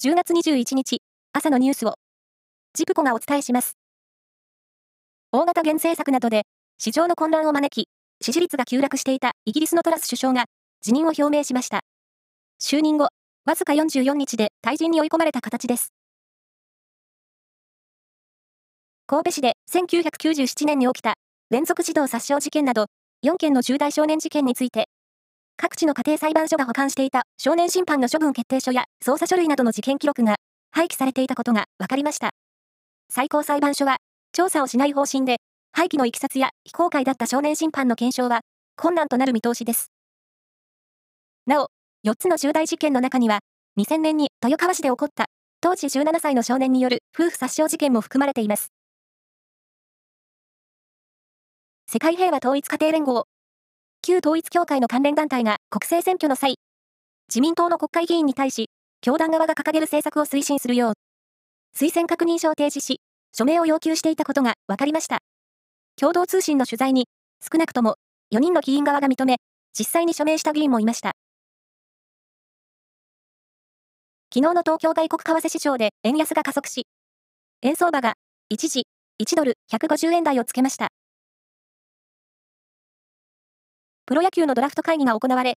10月21日、朝のニュースを、ジプコがお伝えします。大型減政策などで、市場の混乱を招き、支持率が急落していたイギリスのトラス首相が、辞任を表明しました。就任後、わずか44日で退陣に追い込まれた形です。神戸市で1997年に起きた連続児童殺傷事件など4件の重大少年事件について各地の家庭裁判所が保管していた少年審判の処分決定書や捜査書類などの事件記録が廃棄されていたことが分かりました。最高裁判所は調査をしない方針で廃棄のいきさつや非公開だった少年審判の検証は困難となる見通しです。なお、4つの重大事件の中には2000年に豊川市で起こった当時17歳の少年による夫婦殺傷事件も含まれています。世界平和統一家庭連合旧統一教会の関連団体が国政選挙の際、自民党の国会議員に対し、教団側が掲げる政策を推進するよう、推薦確認書を提示し、署名を要求していたことが分かりました。共同通信の取材に、少なくとも4人の議員側が認め、実際に署名した議員もいました。昨日の東京外国為替市場で円安が加速し、円相場が一時1ドル150円台をつけました。プロ野球のドラフト会議が行われ、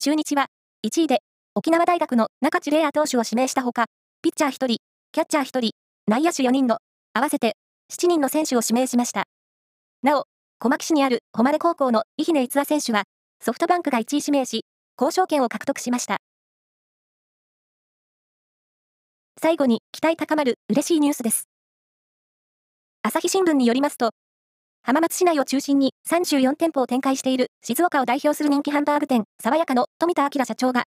中日は1位で沖縄大学の中地玲也投手を指名したほか、ピッチャー1人、キャッチャー1人、内野手4人の合わせて7人の選手を指名しました。なお、小牧市にある誉高校の伊姫逸也選手は、ソフトバンクが1位指名し、交渉権を獲得しました。最後に期待高まる嬉しいニュースです。朝日新聞によりますと、浜松市内を中心に34店舗を展開している静岡を代表する人気ハンバーグ店、爽やかの富田明社長が、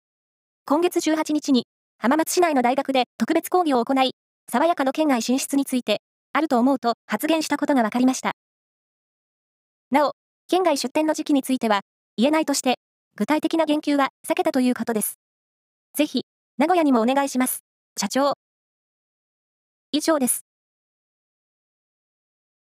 今月18日に浜松市内の大学で特別講義を行い、爽やかの県外進出について、あると思うと発言したことが分かりました。なお、県外出店の時期については、言えないとして、具体的な言及は避けたということです。ぜひ、名古屋にもお願いします。社長。以上です。